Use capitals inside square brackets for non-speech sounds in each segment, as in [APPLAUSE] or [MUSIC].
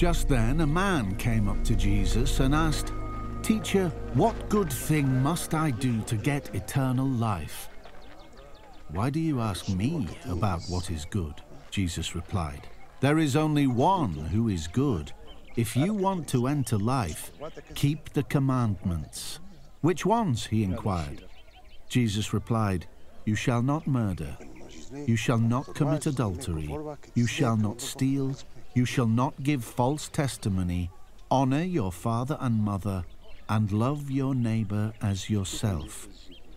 Just then, a man came up to Jesus and asked, Teacher, what good thing must I do to get eternal life? Why do you ask me about what is good? Jesus replied. There is only one who is good. If you want to enter life, keep the commandments. Which ones? he inquired. Jesus replied, You shall not murder. You shall not commit adultery. You shall not steal. You shall not give false testimony. Honor your father and mother, and love your neighbor as yourself.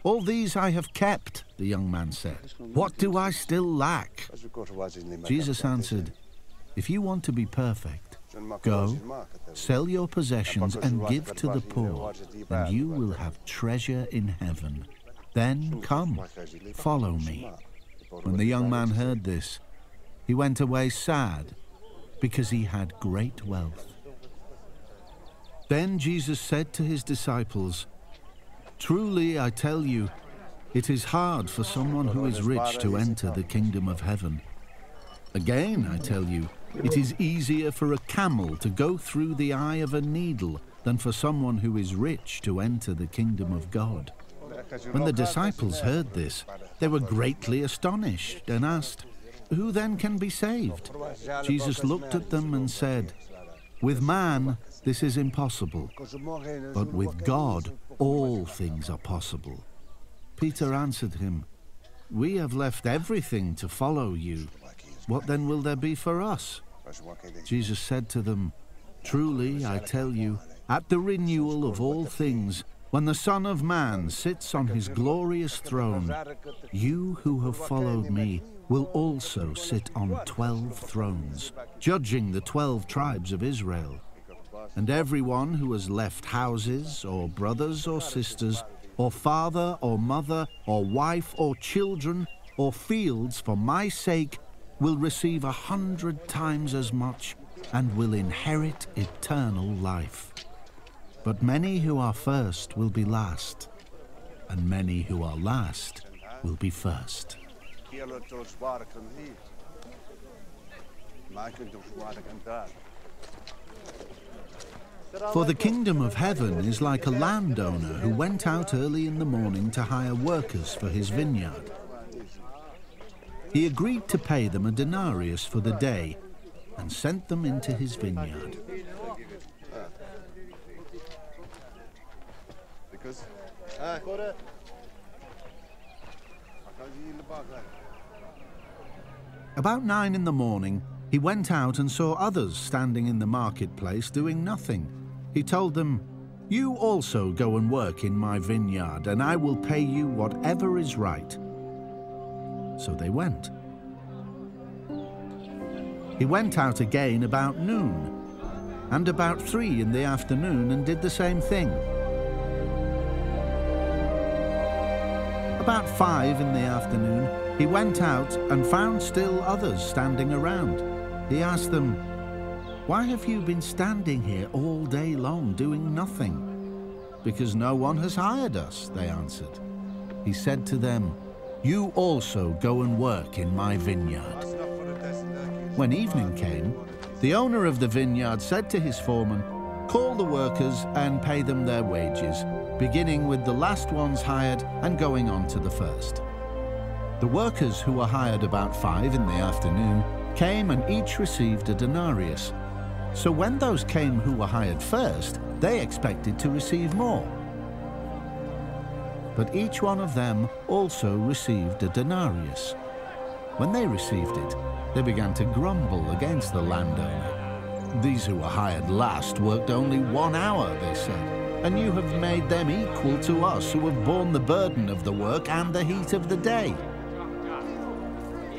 All these I have kept, the young man said. What do I still lack? Jesus answered, If you want to be perfect, go, sell your possessions and give to the poor, and you will have treasure in heaven. Then come, follow me. When the young man heard this, he went away sad because he had great wealth. Then Jesus said to his disciples, Truly I tell you, it is hard for someone who is rich to enter the kingdom of heaven. Again, I tell you, it is easier for a camel to go through the eye of a needle than for someone who is rich to enter the kingdom of God. When the disciples heard this, they were greatly astonished and asked, Who then can be saved? Jesus looked at them and said, With man this is impossible, but with God all things are possible. Peter answered him, We have left everything to follow you. What then will there be for us? Jesus said to them, Truly I tell you, at the renewal of all things, when the Son of Man sits on his glorious throne, you who have followed me will also sit on twelve thrones, judging the twelve tribes of Israel. And everyone who has left houses, or brothers or sisters, or father or mother, or wife or children, or fields for my sake will receive a hundred times as much and will inherit eternal life. But many who are first will be last, and many who are last will be first. For the kingdom of heaven is like a landowner who went out early in the morning to hire workers for his vineyard. He agreed to pay them a denarius for the day and sent them into his vineyard. About nine in the morning, he went out and saw others standing in the marketplace doing nothing. He told them, You also go and work in my vineyard, and I will pay you whatever is right. So they went. He went out again about noon, and about three in the afternoon, and did the same thing. About five in the afternoon, he went out and found still others standing around. He asked them, Why have you been standing here all day long doing nothing? Because no one has hired us, they answered. He said to them, You also go and work in my vineyard. When evening came, the owner of the vineyard said to his foreman, Call the workers and pay them their wages, beginning with the last ones hired and going on to the first. The workers who were hired about five in the afternoon came and each received a denarius. So when those came who were hired first, they expected to receive more. But each one of them also received a denarius. When they received it, they began to grumble against the landowner. These who were hired last worked only one hour, they said, and you have made them equal to us who have borne the burden of the work and the heat of the day.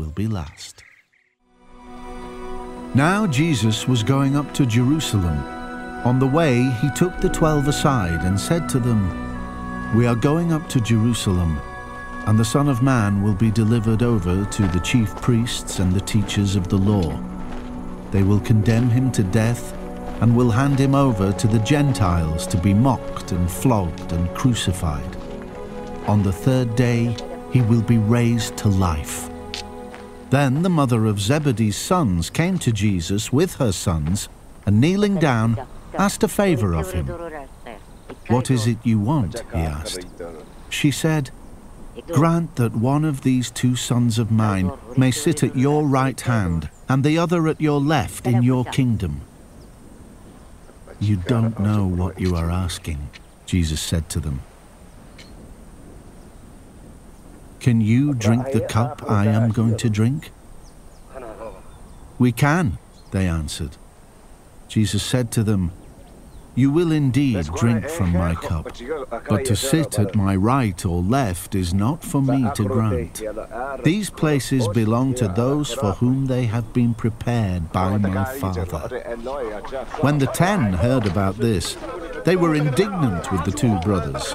will be last. Now Jesus was going up to Jerusalem. On the way, he took the twelve aside and said to them, We are going up to Jerusalem, and the Son of Man will be delivered over to the chief priests and the teachers of the law. They will condemn him to death and will hand him over to the Gentiles to be mocked and flogged and crucified. On the third day, he will be raised to life. Then the mother of Zebedee's sons came to Jesus with her sons, and kneeling down, asked a favor of him. What is it you want? he asked. She said, Grant that one of these two sons of mine may sit at your right hand and the other at your left in your kingdom. You don't know what you are asking, Jesus said to them. Can you drink the cup I am going to drink? We can, they answered. Jesus said to them, You will indeed drink from my cup, but to sit at my right or left is not for me to grant. These places belong to those for whom they have been prepared by my Father. When the ten heard about this, they were indignant with the two brothers.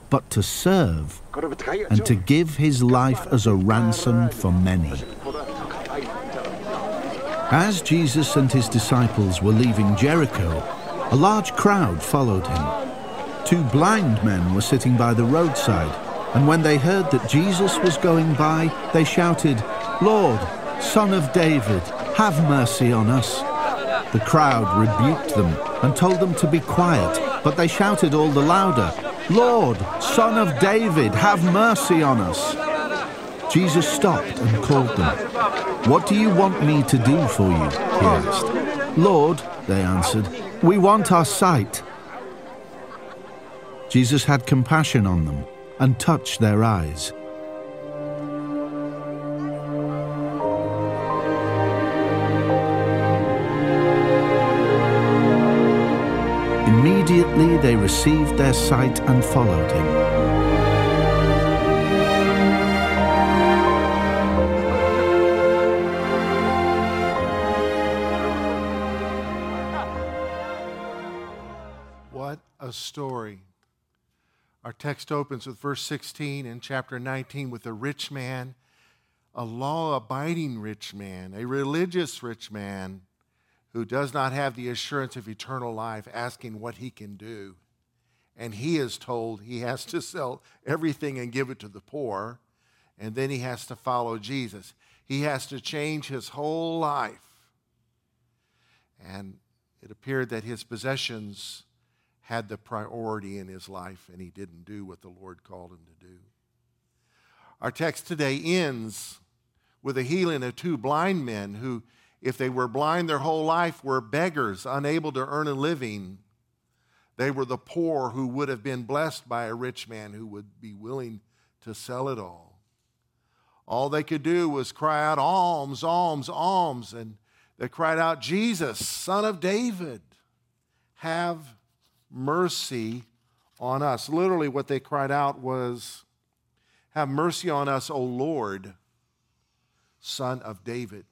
but to serve and to give his life as a ransom for many. As Jesus and his disciples were leaving Jericho, a large crowd followed him. Two blind men were sitting by the roadside, and when they heard that Jesus was going by, they shouted, Lord, Son of David, have mercy on us. The crowd rebuked them and told them to be quiet, but they shouted all the louder, Lord, Son of David, have mercy on us. Jesus stopped and called them. What do you want me to do for you? he asked. Lord, they answered, we want our sight. Jesus had compassion on them and touched their eyes. Immediately they received their sight and followed him. What a story. Our text opens with verse 16 in chapter 19 with a rich man, a law abiding rich man, a religious rich man who does not have the assurance of eternal life, asking what he can do. And he is told he has to sell everything and give it to the poor, and then he has to follow Jesus. He has to change his whole life. And it appeared that his possessions had the priority in his life, and he didn't do what the Lord called him to do. Our text today ends with a healing of two blind men who if they were blind their whole life, were beggars, unable to earn a living. They were the poor who would have been blessed by a rich man who would be willing to sell it all. All they could do was cry out, Alms, alms, alms. And they cried out, Jesus, son of David, have mercy on us. Literally, what they cried out was, Have mercy on us, O Lord, son of David.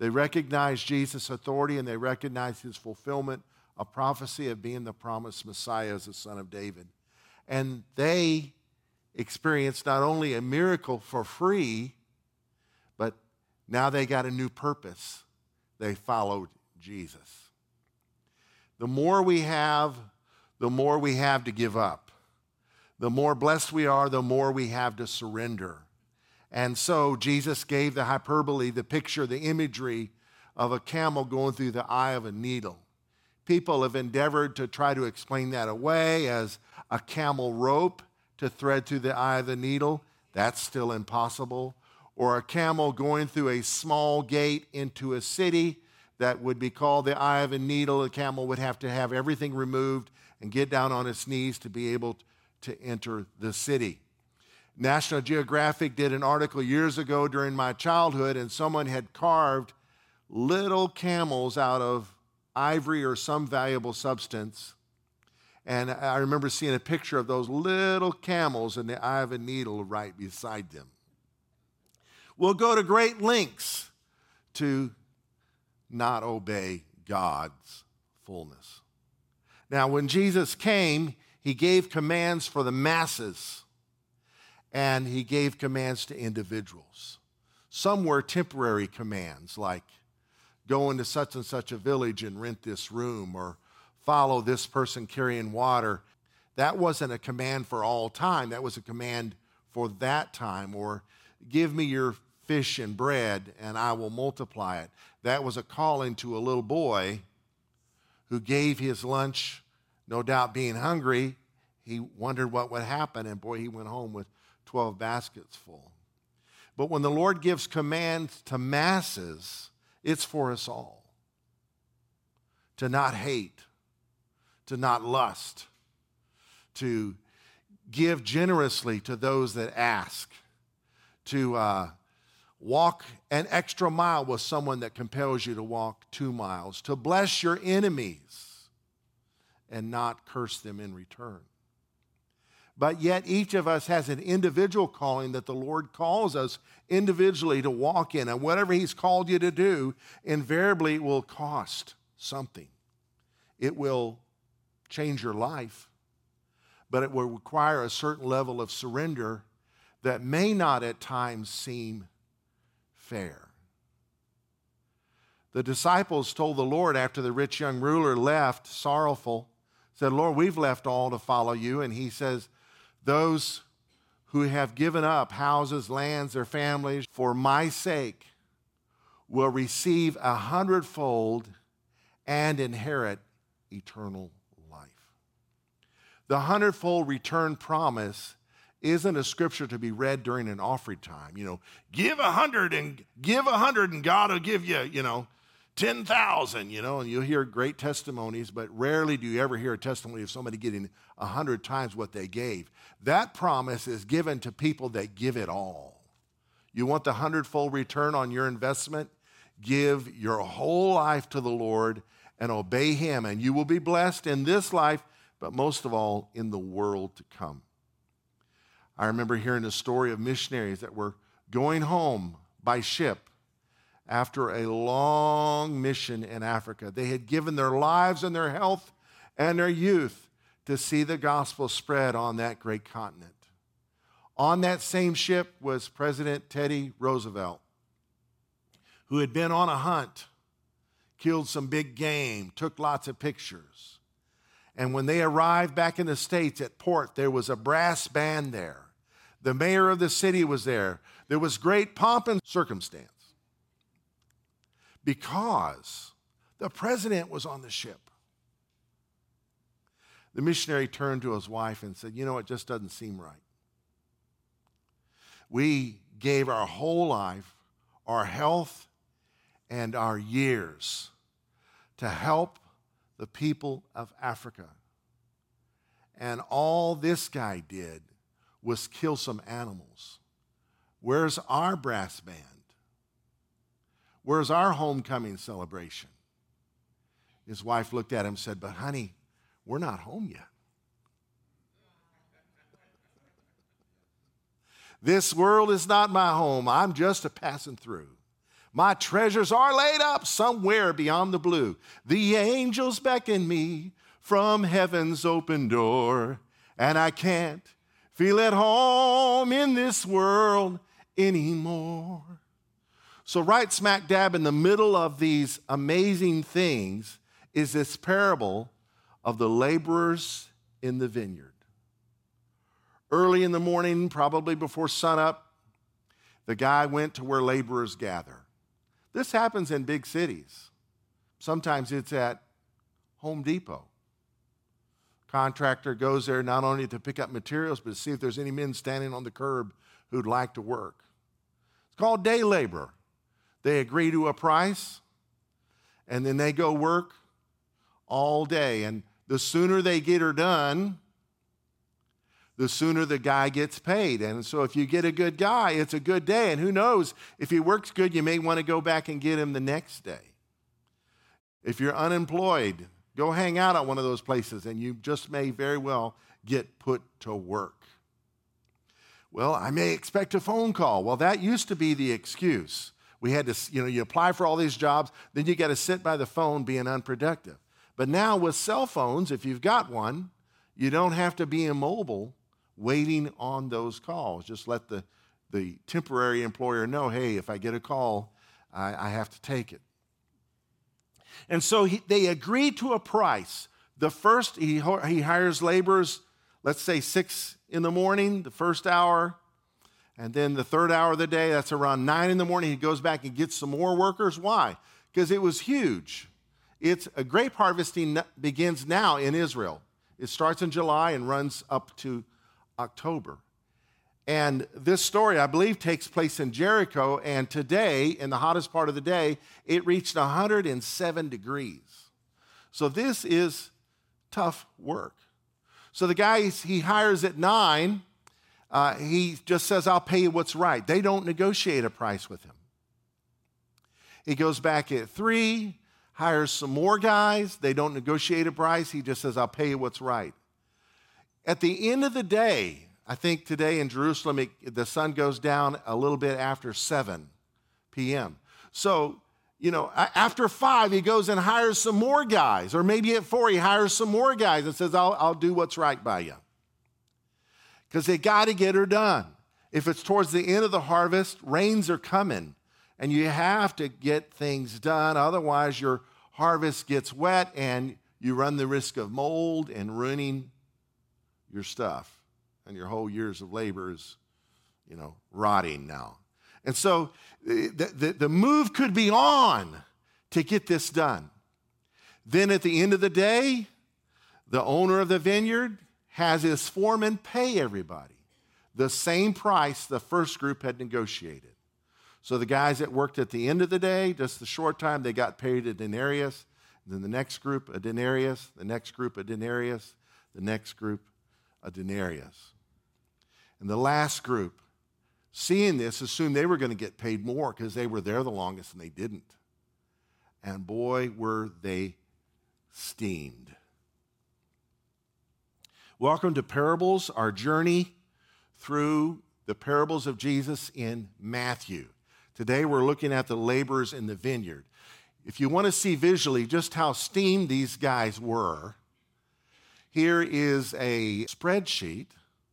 They recognized Jesus' authority and they recognized his fulfillment of prophecy of being the promised Messiah as the son of David. And they experienced not only a miracle for free, but now they got a new purpose. They followed Jesus. The more we have, the more we have to give up. The more blessed we are, the more we have to surrender. And so Jesus gave the hyperbole, the picture, the imagery of a camel going through the eye of a needle. People have endeavored to try to explain that away as a camel rope to thread through the eye of the needle. That's still impossible. Or a camel going through a small gate into a city. that would be called the eye of a needle. The camel would have to have everything removed and get down on its knees to be able to enter the city. National Geographic did an article years ago during my childhood, and someone had carved little camels out of ivory or some valuable substance. And I remember seeing a picture of those little camels and the eye of a needle right beside them. We'll go to great lengths to not obey God's fullness. Now, when Jesus came, he gave commands for the masses and he gave commands to individuals. Some were temporary commands, like go into such and such a village and rent this room, or follow this person carrying water. That wasn't a command for all time, that was a command for that time, or give me your fish and bread and I will multiply it. That was a calling to a little boy who gave his lunch, no doubt being hungry. He wondered what would happen, and boy, he went home with 12 baskets full. But when the Lord gives commands to masses, it's for us all to not hate, to not lust, to give generously to those that ask, to uh, walk an extra mile with someone that compels you to walk two miles, to bless your enemies and not curse them in return. But yet, each of us has an individual calling that the Lord calls us individually to walk in. And whatever He's called you to do, invariably it will cost something. It will change your life, but it will require a certain level of surrender that may not at times seem fair. The disciples told the Lord after the rich young ruler left, sorrowful, said, Lord, we've left all to follow you. And he says, those who have given up houses, lands, their families for my sake will receive a hundredfold and inherit eternal life. The hundredfold return promise isn't a scripture to be read during an offering time. You know, give a hundred and give a hundred and God will give you, you know, 10,000, you know, and you'll hear great testimonies, but rarely do you ever hear a testimony of somebody getting a hundred times what they gave. That promise is given to people that give it all. You want the hundredfold return on your investment? Give your whole life to the Lord and obey Him, and you will be blessed in this life, but most of all in the world to come. I remember hearing a story of missionaries that were going home by ship after a long mission in Africa. They had given their lives and their health and their youth to see the gospel spread on that great continent. On that same ship was President Teddy Roosevelt, who had been on a hunt, killed some big game, took lots of pictures. And when they arrived back in the States at port, there was a brass band there. The mayor of the city was there. There was great pomp and circumstance because the president was on the ship. The missionary turned to his wife and said, You know, it just doesn't seem right. We gave our whole life, our health, and our years to help the people of Africa. And all this guy did was kill some animals. Where's our brass band? Where's our homecoming celebration? His wife looked at him and said, But honey, we're not home yet. [LAUGHS] This world is not my home. I'm just a passing through. My treasures are laid up somewhere beyond the blue. The angels beckon me from heaven's open door, and I can't feel at home in this world anymore. So, right smack dab in the middle of these amazing things is this parable of the laborers in the vineyard. Early in the morning, probably before sunup, the guy went to where laborers gather. This happens in big cities. Sometimes it's at Home Depot. Contractor goes there not only to pick up materials, but to see if there's any men standing on the curb who'd like to work. It's called day labor. They agree to a price, and then they go work all day. And the sooner they get her done, the sooner the guy gets paid. And so if you get a good guy, it's a good day. And who knows, if he works good, you may want to go back and get him the next day. If you're unemployed, go hang out at one of those places and you just may very well get put to work. Well, I may expect a phone call. Well, that used to be the excuse. We had to, you know, you apply for all these jobs, then you got to sit by the phone being unproductive. But now with cell phones, if you've got one, you don't have to be immobile waiting on those calls. Just let the, the temporary employer know hey, if I get a call, I, I have to take it. And so he, they agree to a price. The first, he, he hires laborers, let's say six in the morning, the first hour. And then the third hour of the day, that's around nine in the morning, he goes back and gets some more workers. Why? Because it was huge. It's a grape harvesting begins now in Israel. It starts in July and runs up to October. And this story, I believe, takes place in Jericho. And today, in the hottest part of the day, it reached 107 degrees. So this is tough work. So the guy he hires at nine, uh, he just says, I'll pay you what's right. They don't negotiate a price with him. He goes back at three, hires some more guys. They don't negotiate a price. He just says, I'll pay you what's right. At the end of the day, I think today in Jerusalem, it, the sun goes down a little bit after 7 p.m. So, you know, after five, he goes and hires some more guys. Or maybe at four, he hires some more guys and says, I'll, I'll do what's right by you. Because they got to get her done. If it's towards the end of the harvest, rains are coming and you have to get things done. Otherwise, your harvest gets wet and you run the risk of mold and ruining your stuff, and your whole years of labor is, you know, rotting now. And so eh, the, the, the move could be on to get this done. Then at the end of the day, the owner of the vineyard has his foreman pay everybody the same price the first group had negotiated. So the guys that worked at the end of the day, just the short time, they got paid a denarius. Then the next group, a denarius. The next group, a denarius. The next group, a denarius. And the last group, seeing this, assumed they were going to get paid more because they were there the longest and they didn't. And boy, were they steamed. Welcome to Parables, our journey through the parables of Jesus in Matthew. Today we're looking at the laborers in the vineyard. If you want to see visually just how steamed these guys were, here is a spreadsheet.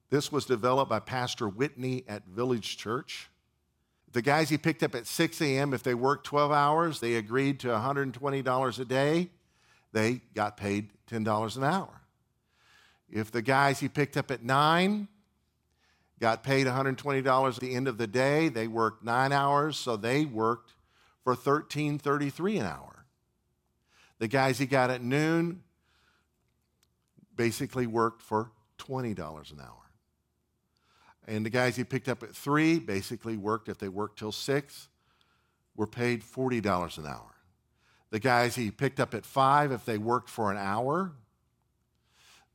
This was developed by Pastor Whitney at Village Church. The guys he picked up at 6 a.m., if they worked 12 hours, they agreed to $120 a day. They got paid $10 an hour. If the guys he picked up at 9 got paid $120 at the end of the day, they worked nine hours, so they worked for $13.33 an hour. The guys he got at noon basically worked for $20 an hour. And the guys he picked up at three basically worked, if they worked till six, were paid $40 an hour. The guys he picked up at five, if they worked for an hour,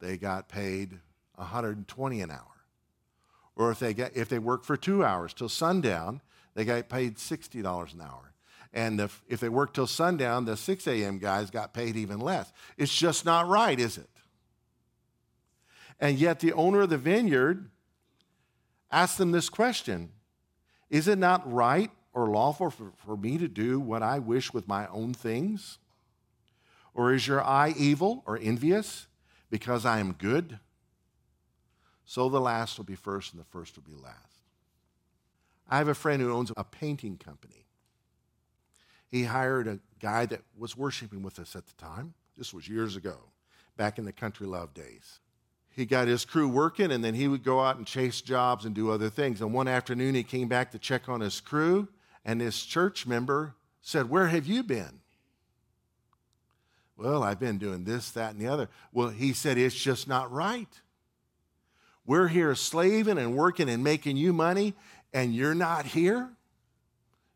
they got paid 120 an hour. Or if they, get, if they worked for two hours till sundown, they got paid $60 an hour. And if, if they worked till sundown, the 6 a.m. guys got paid even less. It's just not right, is it? And yet the owner of the vineyard asked them this question Is it not right or lawful for, for me to do what I wish with my own things? Or is your eye evil or envious because I am good? So the last will be first and the first will be last. I have a friend who owns a painting company. He hired a guy that was worshiping with us at the time. This was years ago, back in the country love days he got his crew working and then he would go out and chase jobs and do other things. And one afternoon he came back to check on his crew and this church member said, Where have you been? Well, I've been doing this, that, and the other. Well, he said, It's just not right. We're here slaving and working and making you money, and you're not here.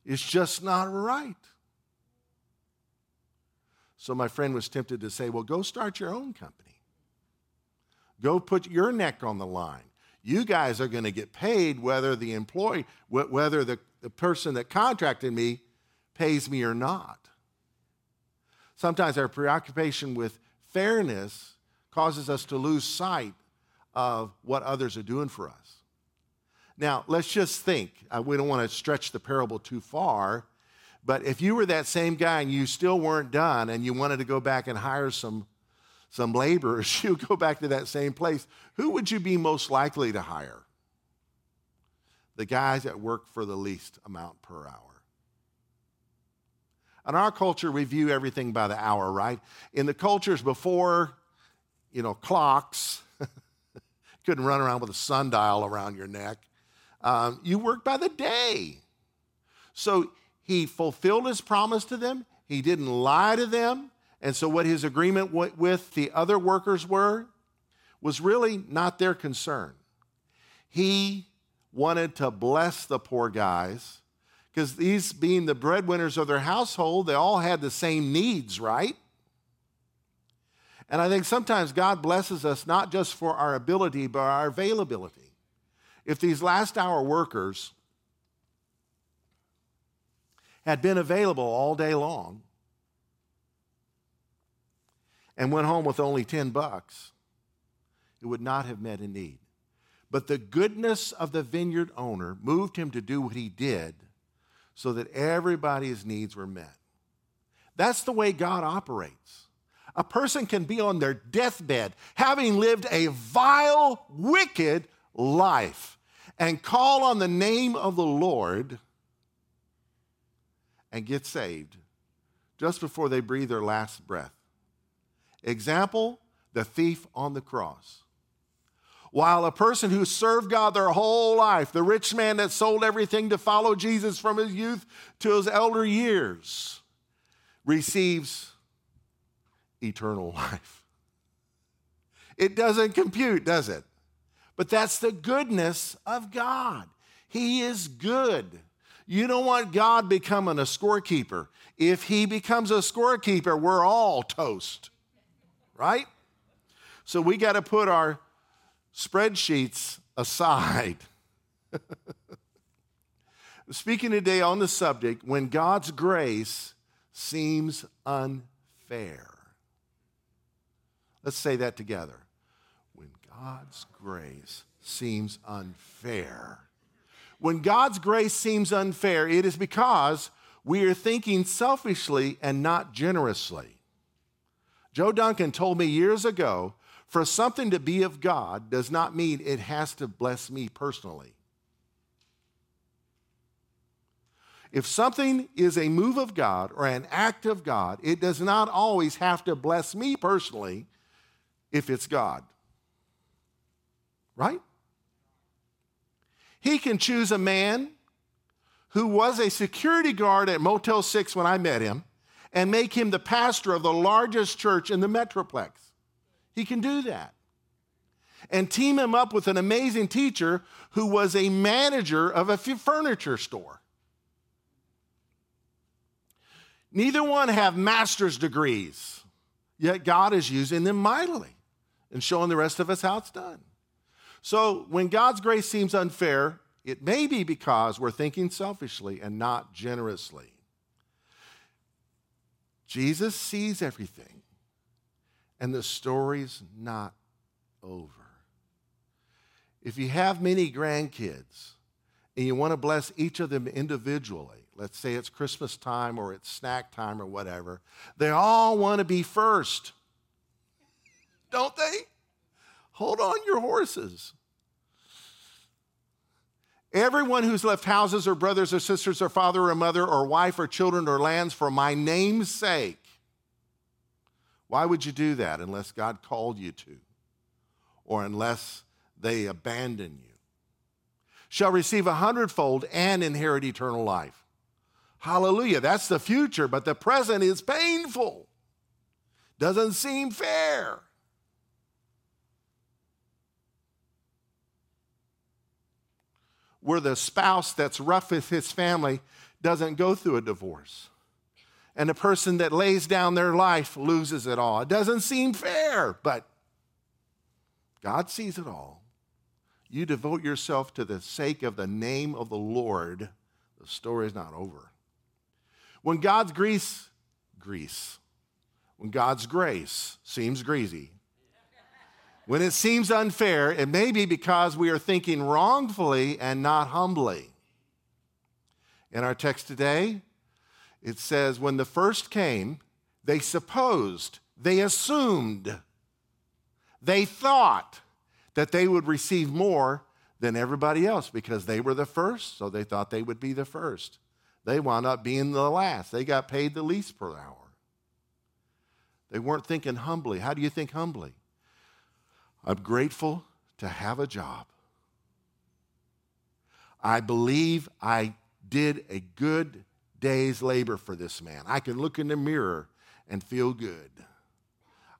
It's just not right. So my friend was tempted to say, Well, go start your own company. Go put your neck on the line. You guys are going to get paid whether the employee, whether the, the person that contracted me pays me or not. Sometimes our preoccupation with fairness causes us to lose sight of what others are doing for us. Now, let's just think. Uh, we don't want to stretch the parable too far, but if you were that same guy and you still weren't done and you wanted to go back and hire some, some laborers, [LAUGHS] you go back to that same place, who would you be most likely to hire? The guys that work for the least amount per hour. In our culture, we view everything by the hour, right? In the cultures before, you know, clocks, [LAUGHS] couldn't run around with a sundial around your neck. Um, you worked by the day. So he fulfilled his promise to them. He didn't lie to them. And so, what his agreement with the other workers were was really not their concern. He wanted to bless the poor guys because these being the breadwinners of their household, they all had the same needs, right? And I think sometimes God blesses us not just for our ability, but our availability. If these last hour workers had been available all day long and went home with only 10 bucks, it would not have met a need. But the goodness of the vineyard owner moved him to do what he did so that everybody's needs were met. That's the way God operates. A person can be on their deathbed, having lived a vile, wicked life, and call on the name of the Lord and get saved just before they breathe their last breath. Example the thief on the cross. While a person who served God their whole life, the rich man that sold everything to follow Jesus from his youth to his elder years, receives eternal [LAUGHS] life. It doesn't compute, does it? But that's the goodness of God. He is good. You don't want God becoming a scorekeeper. If he becomes a scorekeeper, we're all toast, right? So we got to put our spreadsheets aside. [LAUGHS] Speaking today on the subject, when God's grace seems unfair. Let's say that together. When God's grace seems unfair. When God's grace seems unfair, it is because we are thinking selfishly and not generously. Joe Duncan told me years ago for something to be of God does not mean it has to bless me personally. If something is a move of God or an act of God, it does not always have to bless me personally if it's God. Right? He can choose a man who was a security guard at Motel 6 when I met him and make him the pastor of the largest church in the Metroplex. He can do that. And team him up with an amazing teacher who was a manager of a furniture store. Neither one have master's degrees, yet God is using them mightily and showing the rest of us how it's done. So when God's grace seems unfair, it may be because we're thinking selfishly and not generously. Jesus sees everything and the story's not over. If you have many grandkids and you want to bless each of them individually, let's say it's Christmas time or it's snack time or whatever, they all want to be first. Don't they? Hold on your horses. Everyone who's left houses or brothers or sisters or father or mother or wife or children or lands for my name's sake why would you do that unless God called you to or unless they abandon you? Shall receive a hundredfold and inherit eternal life. Hallelujah. That's the future, but the present is painful. Doesn't seem fair. Where the spouse that's rough with his family doesn't go through a divorce and the person that lays down their life loses it all. It doesn't seem fair, but God sees it all. You devote yourself to the sake of the name of the Lord, the story is not over. When God's grace, grease, when God's grace seems greasy, when it seems unfair, it may be because we are thinking wrongfully and not humbly. In our text today, it says, When the first came, they supposed, they assumed, they thought that they would receive more than everybody else because they were the first, so they thought they would be the first. They wound up being the last. They got paid the least per hour. They weren't thinking humbly. How do you think humbly? I'm grateful to have a job. I believe I did a good day's labor for this man. I can look in the mirror and feel good.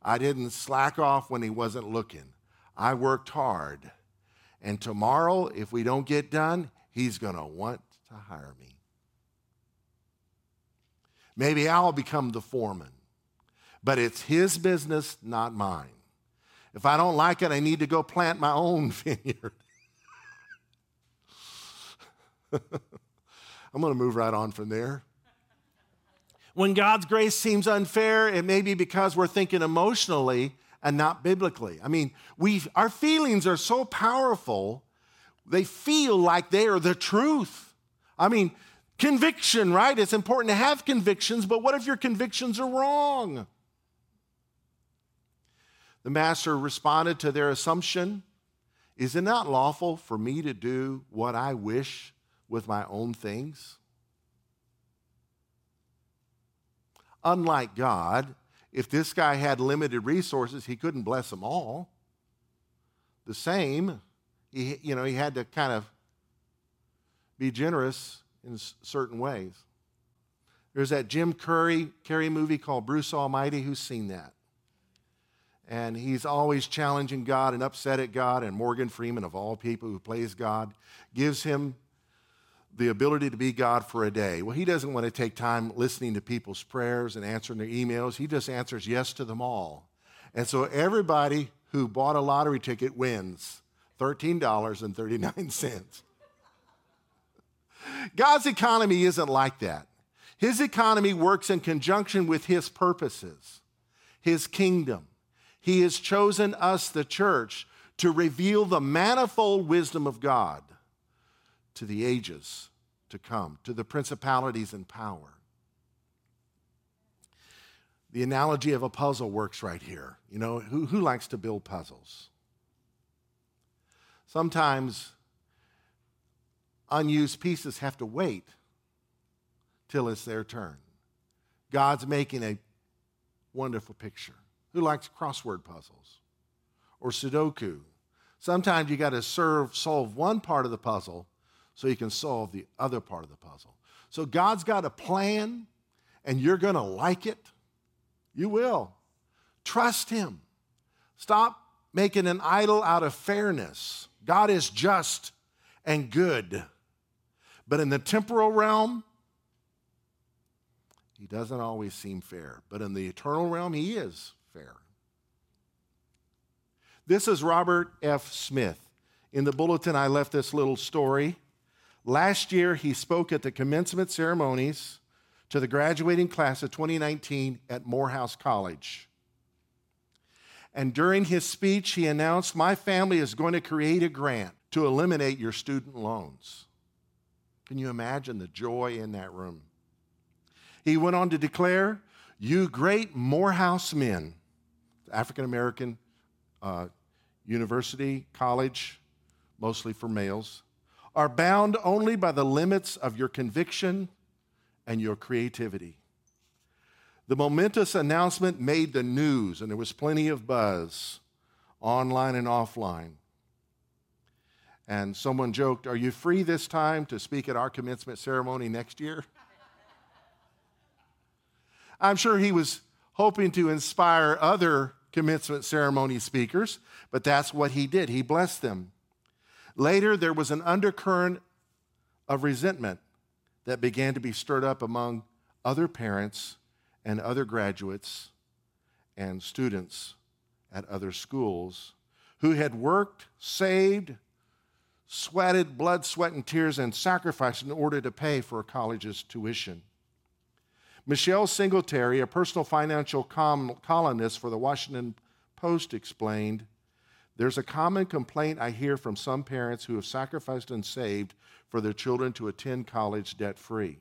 I didn't slack off when he wasn't looking. I worked hard. And tomorrow, if we don't get done, he's going to want to hire me. Maybe I'll become the foreman, but it's his business, not mine. If I don't like it, I need to go plant my own [LAUGHS] vineyard. [LAUGHS] I'm going to move right on from there. When God's grace seems unfair, it may be because we're thinking emotionally and not biblically. I mean, we our feelings are so powerful, they feel like they are the truth. I mean, conviction, right? It's important to have convictions, but what if your convictions are wrong? The master responded to their assumption Is it not lawful for me to do what I wish with my own things? Unlike God, if this guy had limited resources, he couldn't bless them all. The same, he, you know, he had to kind of be generous in certain ways. There's that Jim Carrey movie called Bruce Almighty. Who's seen that? and he's always challenging God and upset at God. And Morgan Freeman, of all people who plays God, gives him the ability to be God for a day. Well, he doesn't want to take time listening to people's prayers and answering their emails. He just answers yes to them all. And so everybody who bought a lottery ticket wins $13.39. God's economy isn't like that. His economy works in conjunction with his purposes, his kingdom. He has chosen us, the church, to reveal the manifold wisdom of God to the ages to come, to the principalities and power. The analogy of a puzzle works right here. You know, who, who likes to build puzzles? Sometimes unused pieces have to wait till it's their turn. God's making a wonderful picture. Who likes crossword puzzles or Sudoku? Sometimes you got to serve, solve one part of the puzzle so you can solve the other part of the puzzle. So God's got a plan, and you're going to like it. You will. Trust Him. Stop making an idol out of fairness. God is just and good. But in the temporal realm, He doesn't always seem fair. But in the eternal realm, He is fair. This is Robert F. Smith. In the bulletin, I left this little story. Last year, he spoke at the commencement ceremonies to the graduating class of 2019 at Morehouse College. And during his speech, he announced, My family is going to create a grant to eliminate your student loans. Can you imagine the joy in that room? He went on to declare, You great Morehouse men African American uh, university, college, mostly for males, are bound only by the limits of your conviction and your creativity. The momentous announcement made the news, and there was plenty of buzz online and offline. And someone joked, Are you free this time to speak at our commencement ceremony next year? [LAUGHS] I'm sure he was hoping to inspire other commencement ceremony speakers, but that's what he did. He blessed them. Later, there was an undercurrent of resentment that began to be stirred up among other parents and other graduates and students at other schools who had worked, saved, sweated blood, sweat, and tears, and sacrificed in order to pay for a college's tuition. Michelle Singletary, a personal financial columnist for the Washington Post, explained There's a common complaint I hear from some parents who have sacrificed and saved for their children to attend college debt free.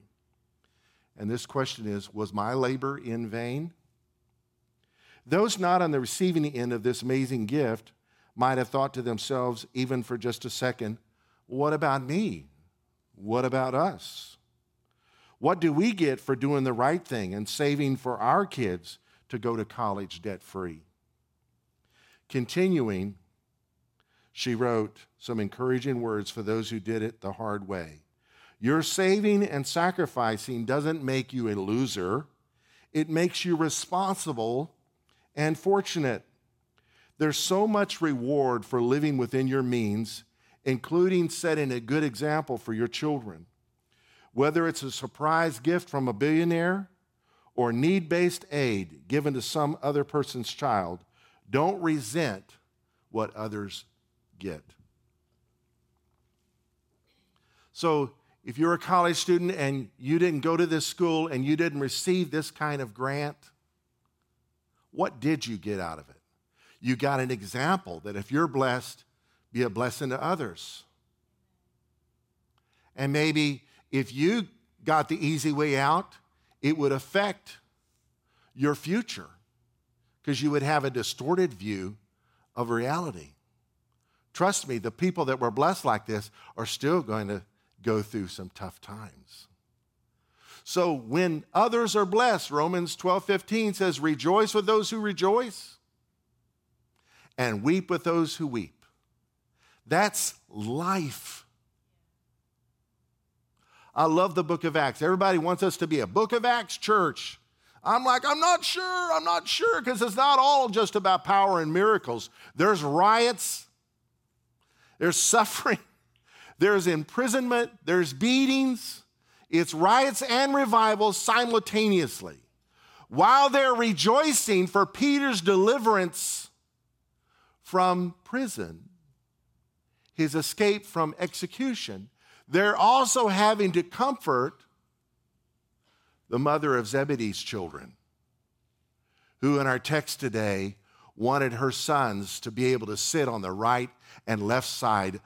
And this question is Was my labor in vain? Those not on the receiving end of this amazing gift might have thought to themselves, even for just a second, what about me? What about us? What do we get for doing the right thing and saving for our kids to go to college debt free? Continuing, she wrote some encouraging words for those who did it the hard way. Your saving and sacrificing doesn't make you a loser, it makes you responsible and fortunate. There's so much reward for living within your means, including setting a good example for your children. Whether it's a surprise gift from a billionaire or need based aid given to some other person's child, don't resent what others get. So, if you're a college student and you didn't go to this school and you didn't receive this kind of grant, what did you get out of it? You got an example that if you're blessed, be a blessing to others. And maybe if you got the easy way out, it would affect your future because you would have a distorted view of reality. Trust me, the people that were blessed like this are still going to go through some tough times. So when others are blessed, Romans 12 15 says, Rejoice with those who rejoice and weep with those who weep. That's life. I love the book of Acts. Everybody wants us to be a book of Acts church. I'm like, I'm not sure, I'm not sure, because it's not all just about power and miracles. There's riots, there's suffering, [LAUGHS] there's imprisonment, there's beatings, it's riots and revivals simultaneously. While they're rejoicing for Peter's deliverance from prison, his escape from execution, they're also having to comfort the mother of Zebedee's children, who in our text today wanted her sons to be able to sit on the right and left side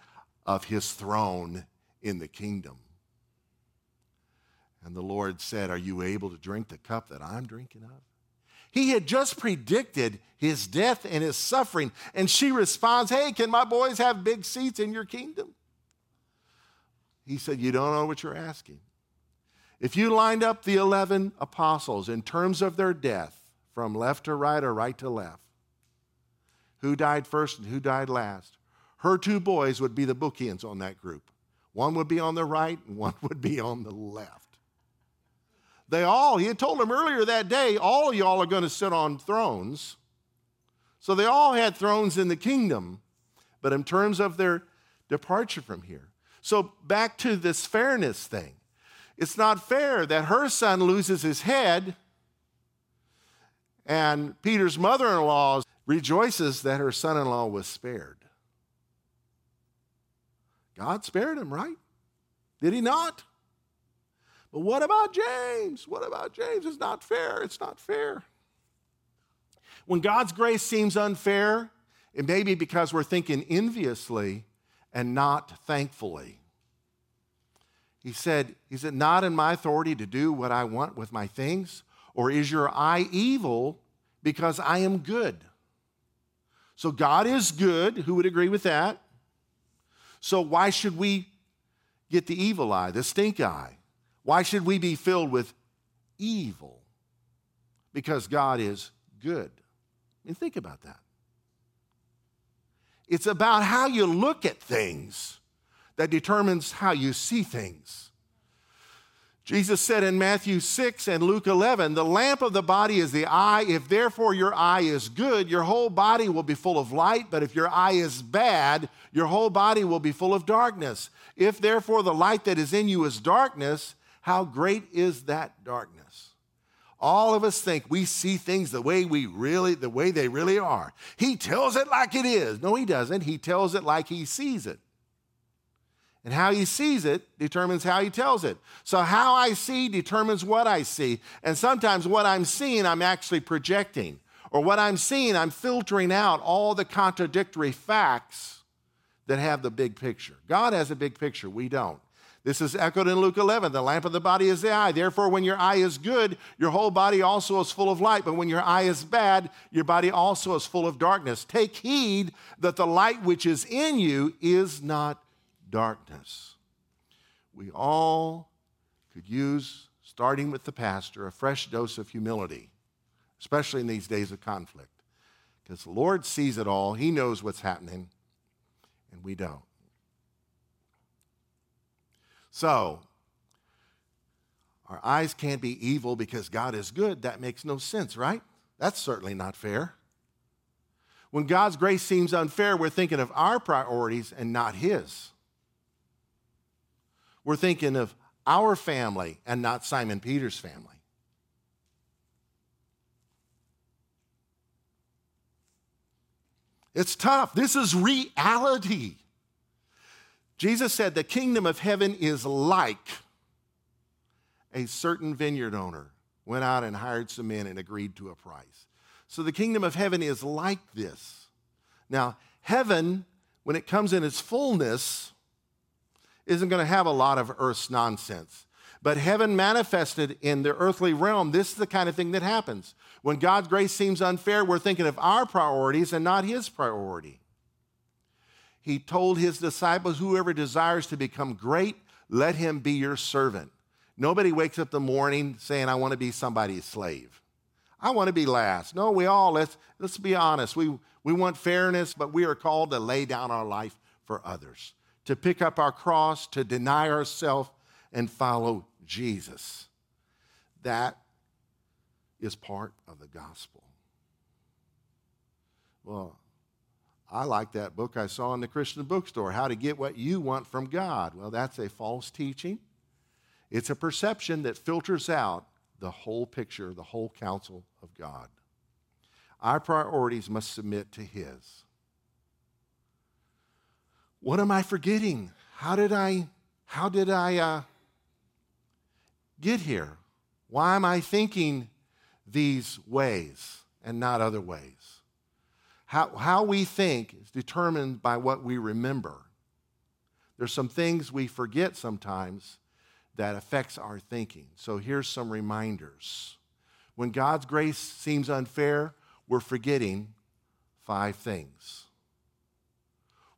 of his throne in the kingdom. And the Lord said, Are you able to drink the cup that I'm drinking of? He had just predicted his death and his suffering. And she responds, Hey, can my boys have big seats in your kingdom? He said, You don't know what you're asking. If you lined up the 11 apostles in terms of their death, from left to right or right to left, who died first and who died last, her two boys would be the bookends on that group. One would be on the right and one [LAUGHS] would be on the left. They all, he had told them earlier that day, all y'all are going to sit on thrones. So they all had thrones in the kingdom, but in terms of their departure from here. So back to this fairness thing. It's not fair that her son loses his head and Peter's mother in law rejoices that her son in law was spared. God spared him, right? Did he not? But what about James? What about James? It's not fair. It's not fair. When God's grace seems unfair, it may be because we're thinking enviously and not thankfully. He said, Is it not in my authority to do what I want with my things? Or is your eye evil because I am good? So God is good. Who would agree with that? So why should we get the evil eye, the stink eye? Why should we be filled with evil? Because God is good. I mean, think about that. It's about how you look at things that determines how you see things. Jesus said in Matthew 6 and Luke 11, the lamp of the body is the eye. If therefore your eye is good, your whole body will be full of light. But if your eye is bad, your whole body will be full of darkness. If therefore the light that is in you is darkness, how great is that darkness? All of us think we see things the way we really, the way they really are. He tells it like it is. No, he doesn't. He tells it like he sees it. And how he sees it determines how he tells it. So, how I see determines what I see. And sometimes what I'm seeing, I'm actually projecting. Or what I'm seeing, I'm filtering out all the contradictory facts that have the big picture. God has a big picture, we don't. This is echoed in Luke 11. The lamp of the body is the eye. Therefore, when your eye is good, your whole body also is full of light. But when your eye is bad, your body also is full of darkness. Take heed that the light which is in you is not darkness. We all could use, starting with the pastor, a fresh dose of humility, especially in these days of conflict. Because the Lord sees it all, He knows what's happening, and we don't. So, our eyes can't be evil because God is good. That makes no sense, right? That's certainly not fair. When God's grace seems unfair, we're thinking of our priorities and not His. We're thinking of our family and not Simon Peter's family. It's tough. This is reality. Jesus said the kingdom of heaven is like a certain vineyard owner went out and hired some men and agreed to a price. So the kingdom of heaven is like this. Now, heaven, when it comes in its fullness, isn't going to have a lot of earth's nonsense. But heaven manifested in the earthly realm, this is the kind of thing that happens. When God's grace seems unfair, we're thinking of our priorities and not His priority he told his disciples, Whoever desires to become great, let him be your servant. Nobody wakes up the morning saying, I want to be somebody's slave. I want to be last. No, we all, let's, let's be honest. We, we want fairness, but we are called to lay down our life for others, to pick up our cross, to deny ourselves, and follow Jesus. That is part of the gospel. Well, I like that book I saw in the Christian bookstore, How to Get What You Want from God. Well, that's a false teaching. It's a perception that filters out the whole picture, the whole counsel of God. Our priorities must submit to His. What am I forgetting? How did I, how did I uh, get here? Why am I thinking these ways and not other ways? How, how we think is determined by what we remember. There's some things we forget sometimes that affects our thinking. So here's some reminders. When God's grace seems unfair, we're forgetting five things.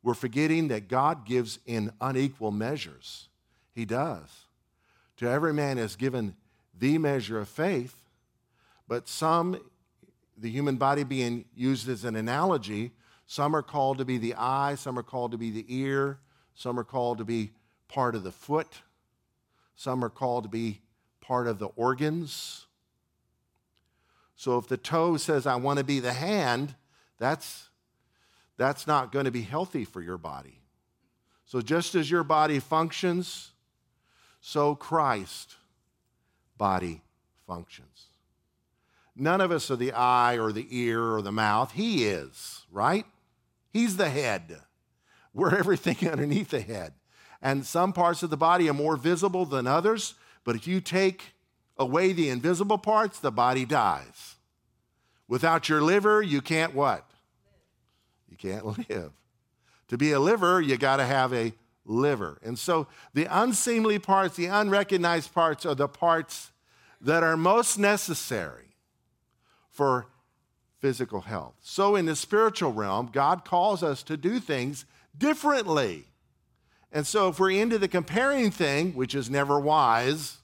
We're forgetting that God gives in unequal measures. He does. To every man is given the measure of faith, but some the human body being used as an analogy, some are called to be the eye, some are called to be the ear, some are called to be part of the foot, some are called to be part of the organs. So if the toe says, I want to be the hand, that's, that's not going to be healthy for your body. So just as your body functions, so Christ body functions. None of us are the eye or the ear or the mouth. He is, right? He's the head. We're [LAUGHS] everything underneath the head. And some parts of the body are more visible than others, but if you take away the invisible parts, the body dies. Without your liver, you can't what? You can't [LAUGHS] live. To be a liver, you got to have a liver. And so the unseemly parts, the unrecognized parts, are the parts that are most necessary for physical health. So, in the spiritual realm, God calls us to do things differently. And so, if we're into the comparing thing, which is never wise,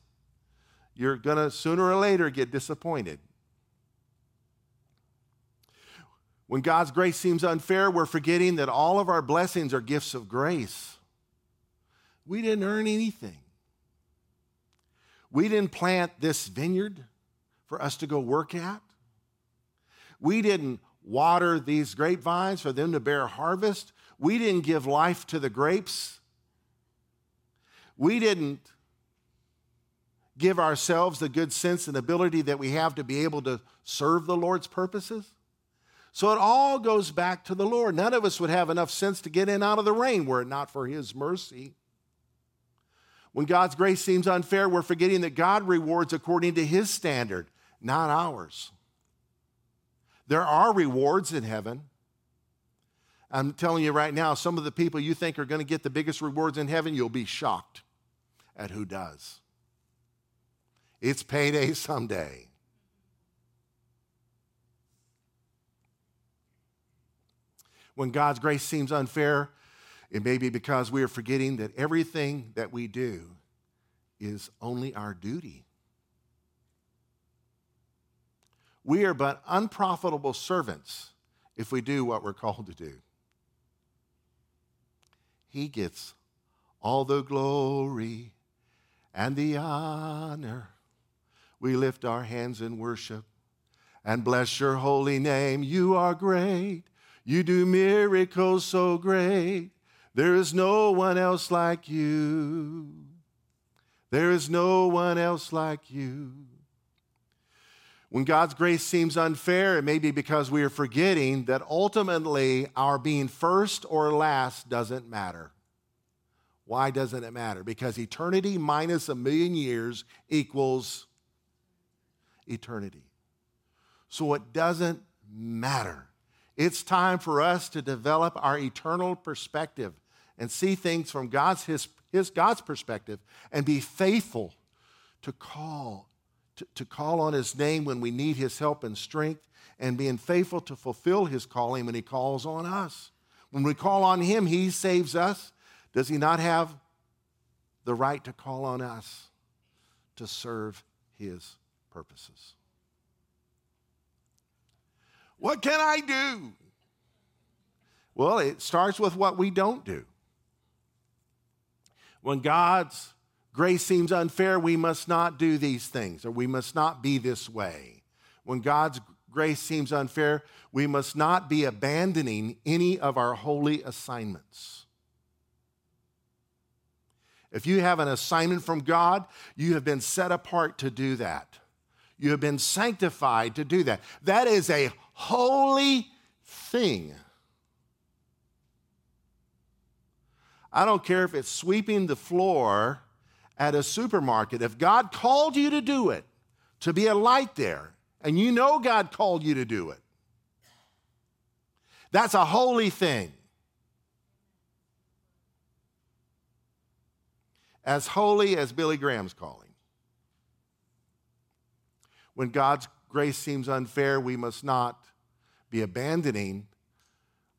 you're going to sooner or later get disappointed. When God's grace seems unfair, we're forgetting that all of our blessings are gifts of grace. We didn't earn anything. We didn't plant this vineyard for us to go work at. We didn't water these grapevines for them to bear harvest. We didn't give life to the grapes. We didn't give ourselves the good sense and ability that we have to be able to serve the Lord's purposes? So it all goes back to the Lord. None of us would have enough sense to get in out of the rain were it not for His mercy. When God's grace seems unfair, we're forgetting that God rewards according to His standard, not ours. There are rewards in heaven. I'm telling you right now, some of the people you think are going to get the biggest rewards in heaven, you'll be shocked at who does. It's payday someday. When God's grace seems unfair, it may be because we are forgetting that everything that we do is only our duty. We are but unprofitable servants if we do what we're called to do. He gets all the glory and the honor. We lift our hands in worship and bless your holy name. You are great. You do miracles so great. There is no one else like you. There is no one else like you. When God's grace seems unfair, it may be because we are forgetting that ultimately our being first or last doesn't matter. Why doesn't it matter? Because eternity minus a million years equals eternity. So it doesn't matter. It's time for us to develop our eternal perspective and see things from God's, his, his God's perspective and be faithful to call, to, to call on his name when we need his help and strength, and being faithful to fulfill his calling when he calls on us. When we call on him, he saves us. Does he not have the right to call on us to serve his purposes? What can I do? Well, it starts with what we don't do. When God's grace seems unfair, we must not do these things or we must not be this way. When God's grace seems unfair, we must not be abandoning any of our holy assignments. If you have an assignment from God, you have been set apart to do that. You have been sanctified to do that. That is a holy thing. I don't care if it's sweeping the floor at a supermarket. If God called you to do it, to be a light there, and you know God called you to do it, that's a holy thing. As holy as Billy Graham's calling. When God's grace seems unfair, we must not be abandoning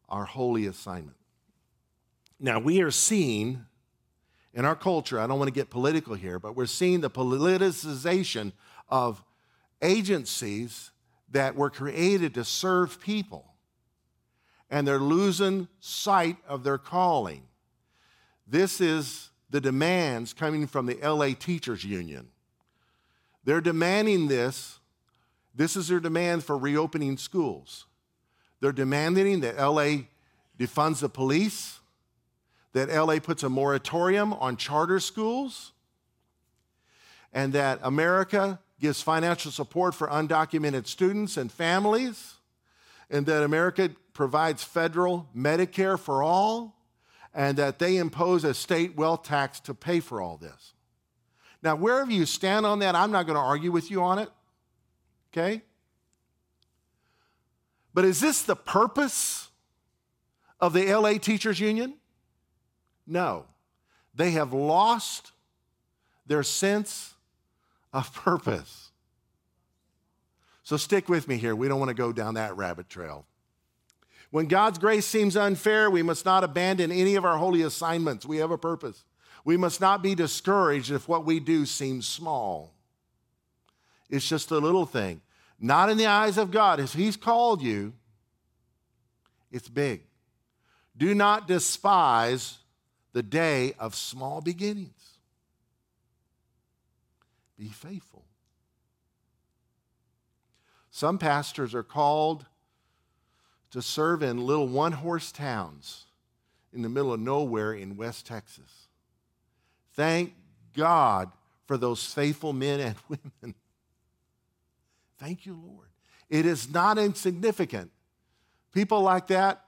our holy assignment. Now, we are seeing in our culture, I don't want to get political here, but we're seeing the politicization of agencies that were created to serve people. And they're losing sight of their calling. This is the demands coming from the LA Teachers Union. They're demanding this. This is their demand for reopening schools. They're demanding that LA defunds the police, that LA puts a moratorium on charter schools, and that America gives financial support for undocumented students and families, and that America provides federal Medicare for all, and that they impose a state wealth tax to pay for all this. Now, wherever you stand on that, I'm not going to argue with you on it. Okay? But is this the purpose of the LA Teachers Union? No. They have lost their sense of purpose. So stick with me here. We don't want to go down that rabbit trail. When God's grace seems unfair, we must not abandon any of our holy assignments. We have a purpose. We must not be discouraged if what we do seems small. It's just a little thing. Not in the eyes of God. If He's called you, it's big. Do not despise the day of small beginnings. Be faithful. Some pastors are called to serve in little one horse towns in the middle of nowhere in West Texas. Thank God for those faithful men and [LAUGHS] women. Thank you, Lord. It is not insignificant. People like that,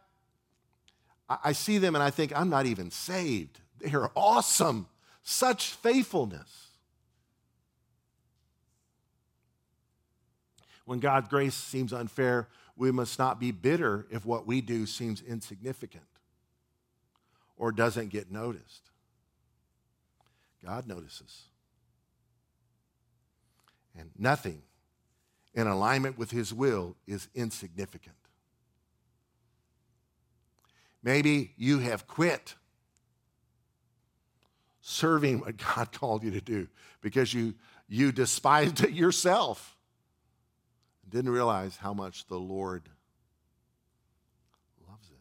I see them and I think, I'm not even saved. They are awesome. Such faithfulness. When God's grace seems unfair, we must not be bitter if what we do seems insignificant or doesn't get noticed. God notices. And nothing in alignment with His will is insignificant. Maybe you have quit serving what God [LAUGHS] called you to do because you, you despised it yourself. Didn't realize how much the Lord loves it.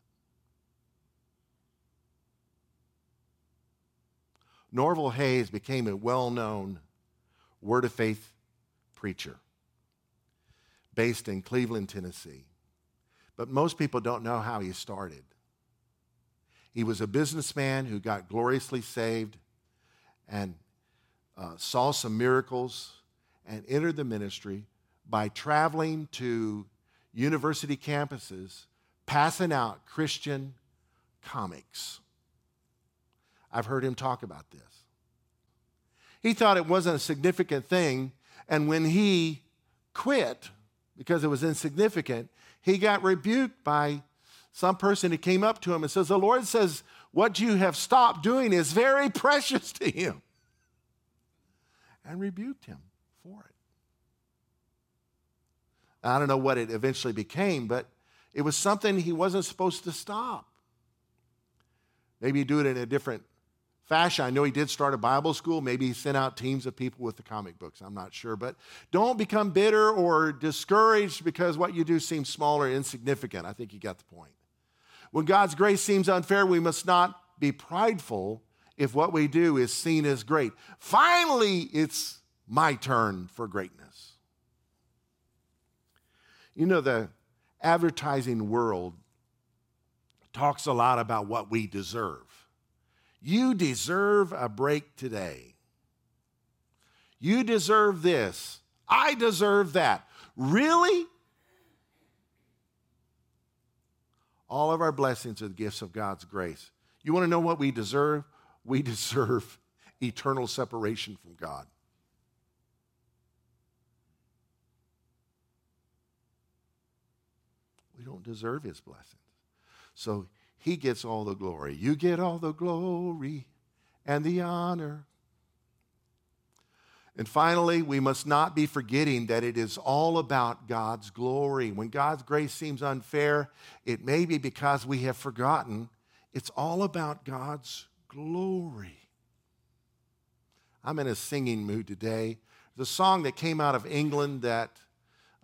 Norvel Hayes became a well known Word of Faith preacher based in Cleveland, Tennessee. But most people don't know how he started. He was a businessman who got gloriously saved and uh, saw some miracles and entered the ministry by traveling to university campuses, passing out Christian comics. I've heard him talk about this. He thought it wasn't a significant thing, and when he quit because it was insignificant, he got rebuked by some person who came up to him and says, The Lord says, what you have stopped doing is very [LAUGHS] precious to him. And rebuked him for it. I don't know what it eventually became, but it was something he wasn't supposed to stop. Maybe do it in a different fashion. I know he did start a Bible school. Maybe he sent out teams of people with the comic books. I'm not sure. But don't become bitter or discouraged because what you do seems small or insignificant. I think you got the point. When God's grace seems unfair, we must not be prideful if what we do is seen as great. Finally, it's my turn for greatness. You know, the advertising world talks a lot about what we deserve. You deserve a break today. You deserve this. I deserve that. Really? All of our blessings are the gifts of God's grace. You want to know what we deserve? We [LAUGHS] deserve eternal separation from God. We don't deserve his blessings. So he gets all the glory. You get all the glory and the honor. And finally, we must not be forgetting that it is all about God's glory. When God's grace seems unfair, it may be because we have forgotten it's all about God's glory. I'm in a singing mood today. The song that came out of England that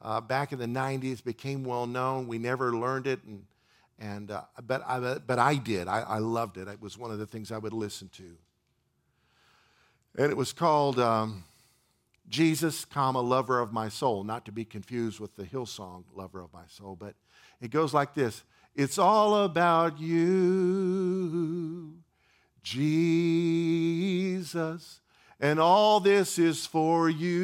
uh, back in the 90s became well known. We never learned it, and, and uh, but, I, but I did. I, I, loved it. It was one of the things I would listen to. And it was called. Um, Jesus, comma, lover of my soul, not to be confused with the Hillsong, lover of my soul, but it goes like this It's all about you, Jesus, and all this is for you,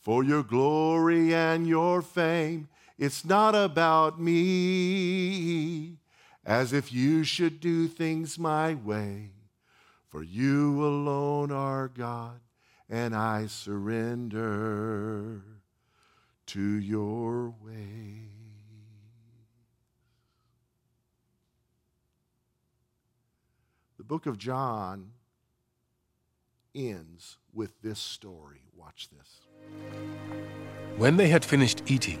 for your glory and your fame. It's not about me, as if you should do things my way. For you alone are God, and I surrender to your way. The book of John ends with this story. Watch this. When they had finished eating,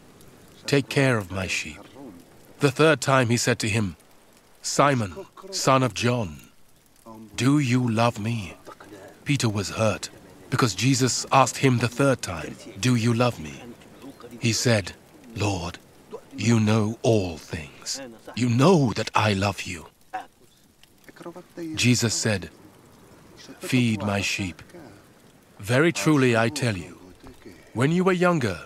Take care of my sheep. The third time he said to him, Simon, son of John, do you love me? Peter was hurt because Jesus asked him the third time, Do you love me? He said, Lord, you know all things. You know that I love you. Jesus said, Feed my sheep. Very truly I tell you, when you were younger,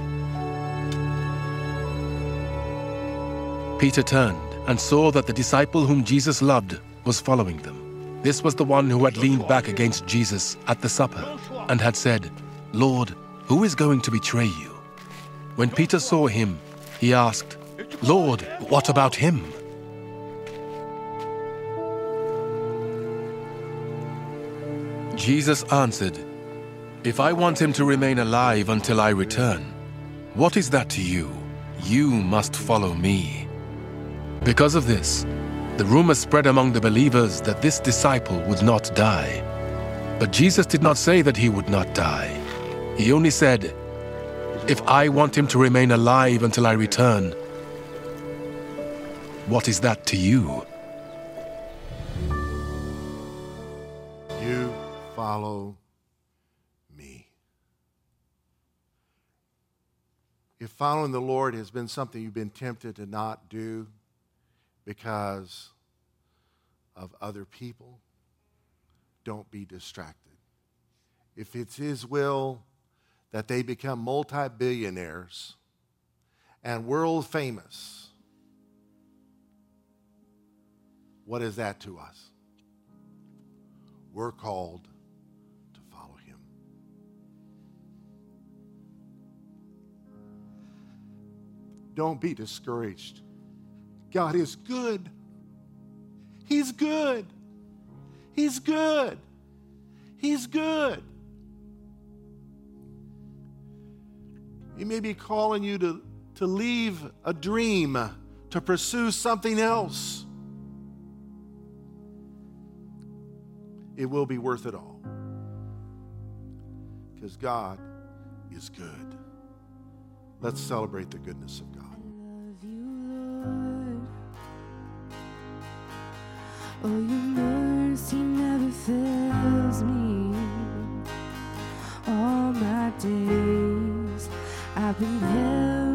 Peter turned and saw that the disciple whom Jesus loved was following them. This was the one who had leaned back against Jesus at the supper and had said, Lord, who is going to betray you? When Peter saw him, he asked, Lord, what about him? Jesus answered, If I want him to remain alive until I return, what is that to you? You must follow me. Because of this, the rumor spread among the believers that this disciple would not die. But Jesus did not say that he would not die. He only said, If I want him to remain alive until I return, what is that to you? You follow me. If following the Lord has been something you've been tempted to not do because of other people, don't be distracted. If it's His will that they become multi billionaires and world famous, what is that to us? We're called to follow Him. Don't be discouraged. God is good. He's good. He's good. He's good. He may be calling you to, to leave a dream, to pursue something else. It will be worth it all. Because God is good. Let's celebrate the goodness of God. Oh, your mercy never fails me. All my days I've been held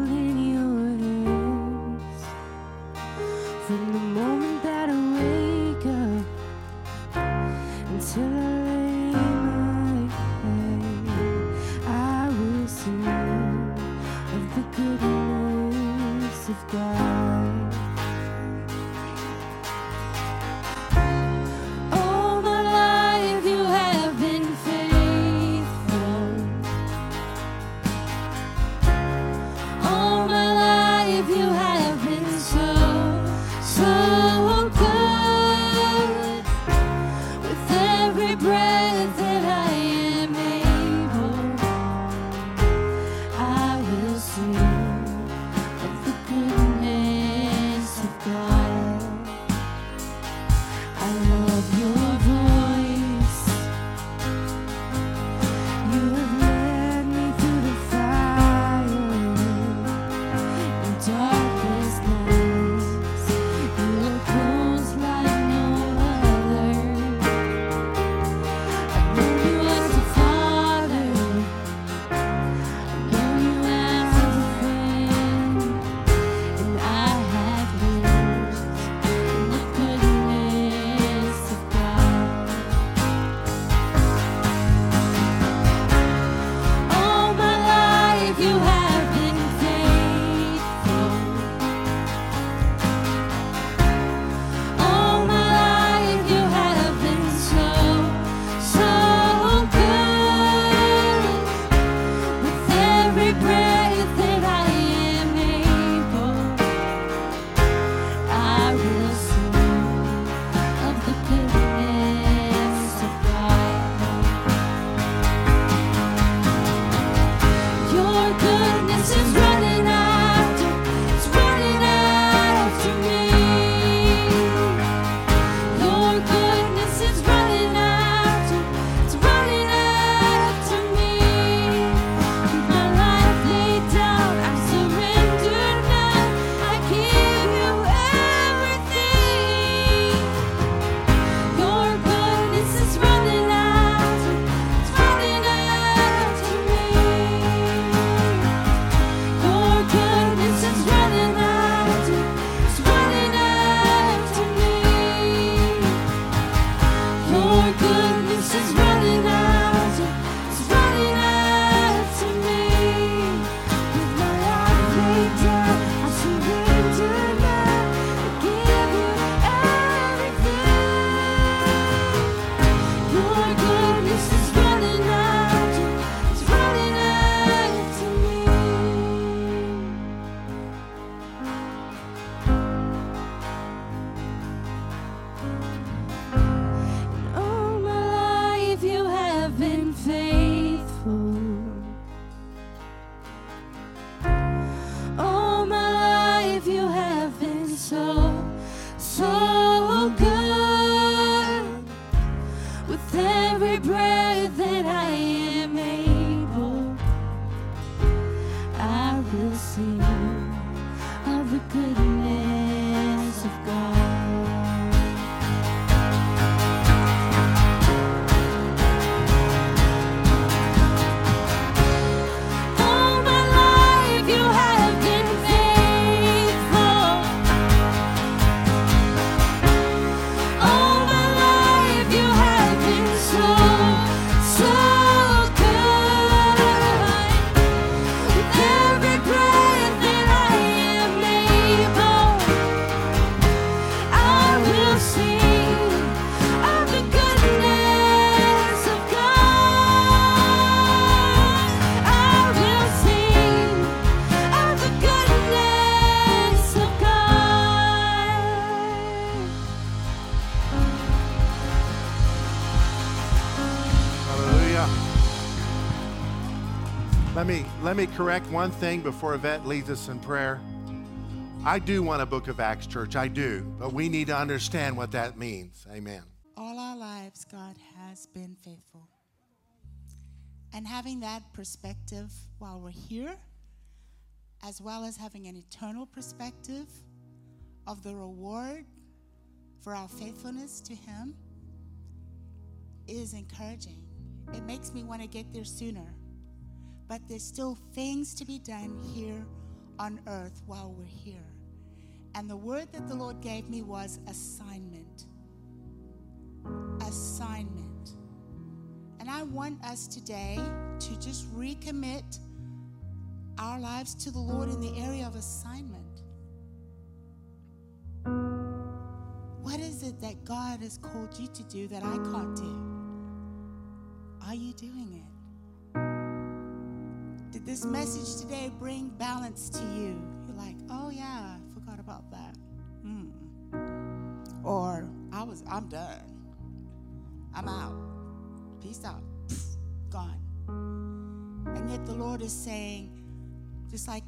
let me correct one thing before Yvette leads us in prayer. I do want a book of Acts church, I do, but we need to understand what that means. Amen. All our lives, God has been faithful. And having that perspective while we're here, as well as having an eternal perspective of the reward for our faithfulness to Him, is encouraging. It makes me want to get there sooner. But there's still things to be done here on earth while we're here. And the word that the Lord gave me was assignment. Assignment. And I want us today to just recommit our lives to the Lord in the area of assignment. What is it that God has called you to do that I can't do? Are you doing it? This message today bring balance to you? You're like, oh yeah, I forgot about that. Hmm. Or I was, I'm done. I'm out. Peace out. Pfft, gone. And yet the Lord is saying, just like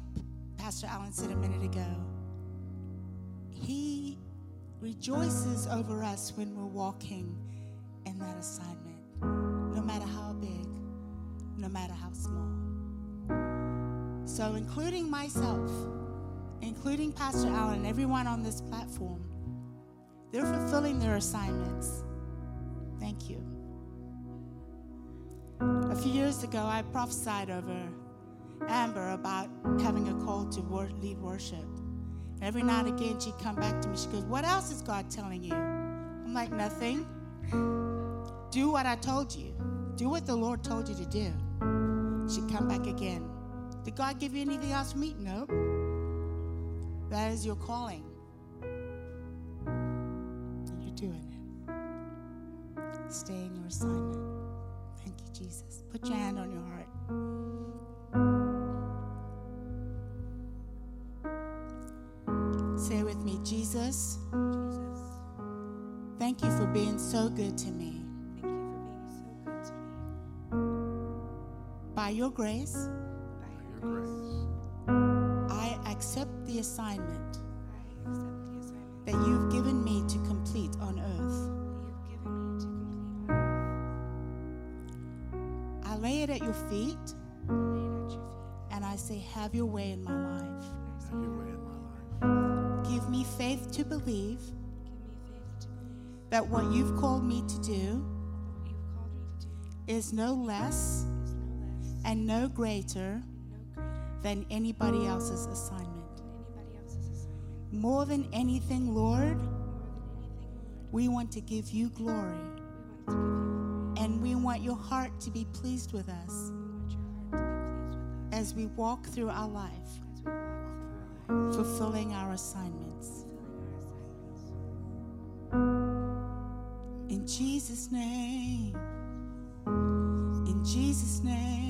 Pastor Allen said a minute ago, He rejoices over us when we're walking in that assignment, no matter how big, no matter how small. So, including myself, including Pastor Allen, and everyone on this platform, they're fulfilling their assignments. Thank you. A few years ago, I prophesied over Amber about having a call to wor- lead worship. Every now and again, she'd come back to me. She goes, What else is God telling you? I'm like, Nothing. Do what I told you. Do what the Lord told you to do. She'd come back again. Did God give you anything else from me? Nope. That is your calling. And you're doing it. Stay in your assignment. Thank you, Jesus. Put your hand on your heart. Say with me, Jesus, Jesus, thank you for being so good to me. By your grace, By your grace, I accept the assignment I accept the assignment that you've given me to complete on earth. that you've given me to complete on earth. I lay it at your feet I at your feet. and I say, Have your way in my life. And I say, Have your way in my life. Give me faith to believe Give me faith to believe that what you've called me to do that what you've called me to do is no less is no less and no greater than anybody else's assignment. More than anything, Lord, we want to give you glory and we want your heart to be pleased with us as we walk through our life, fulfilling our assignments. In Jesus' name, in Jesus' name,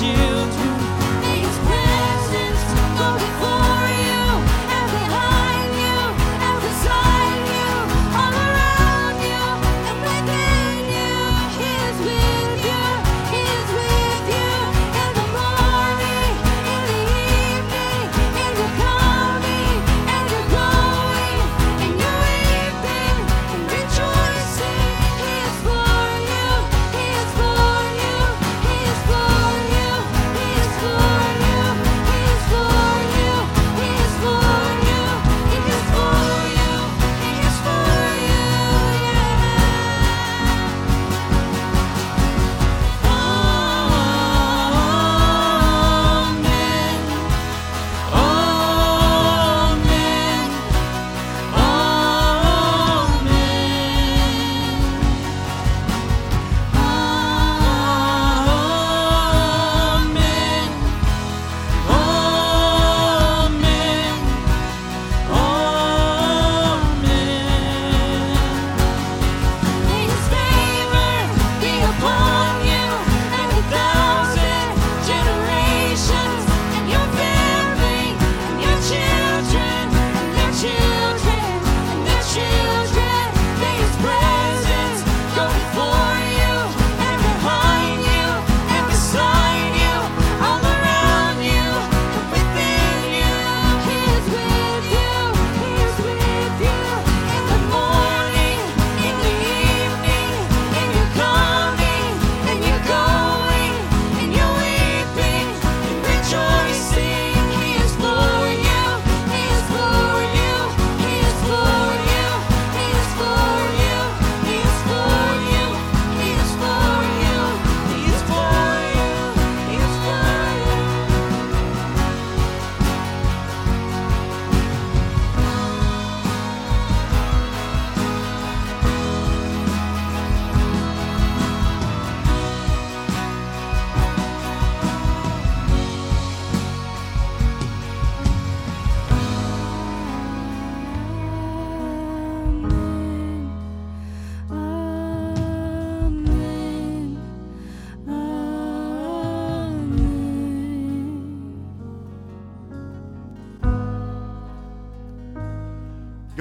you.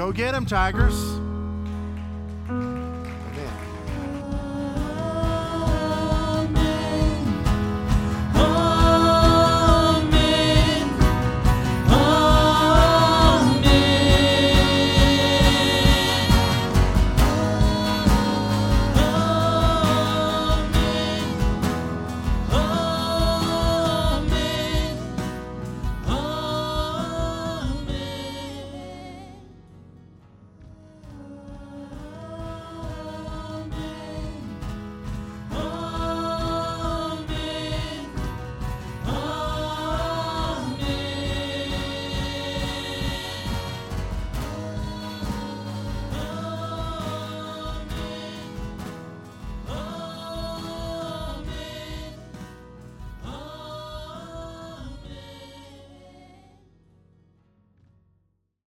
Go get them, Tigers.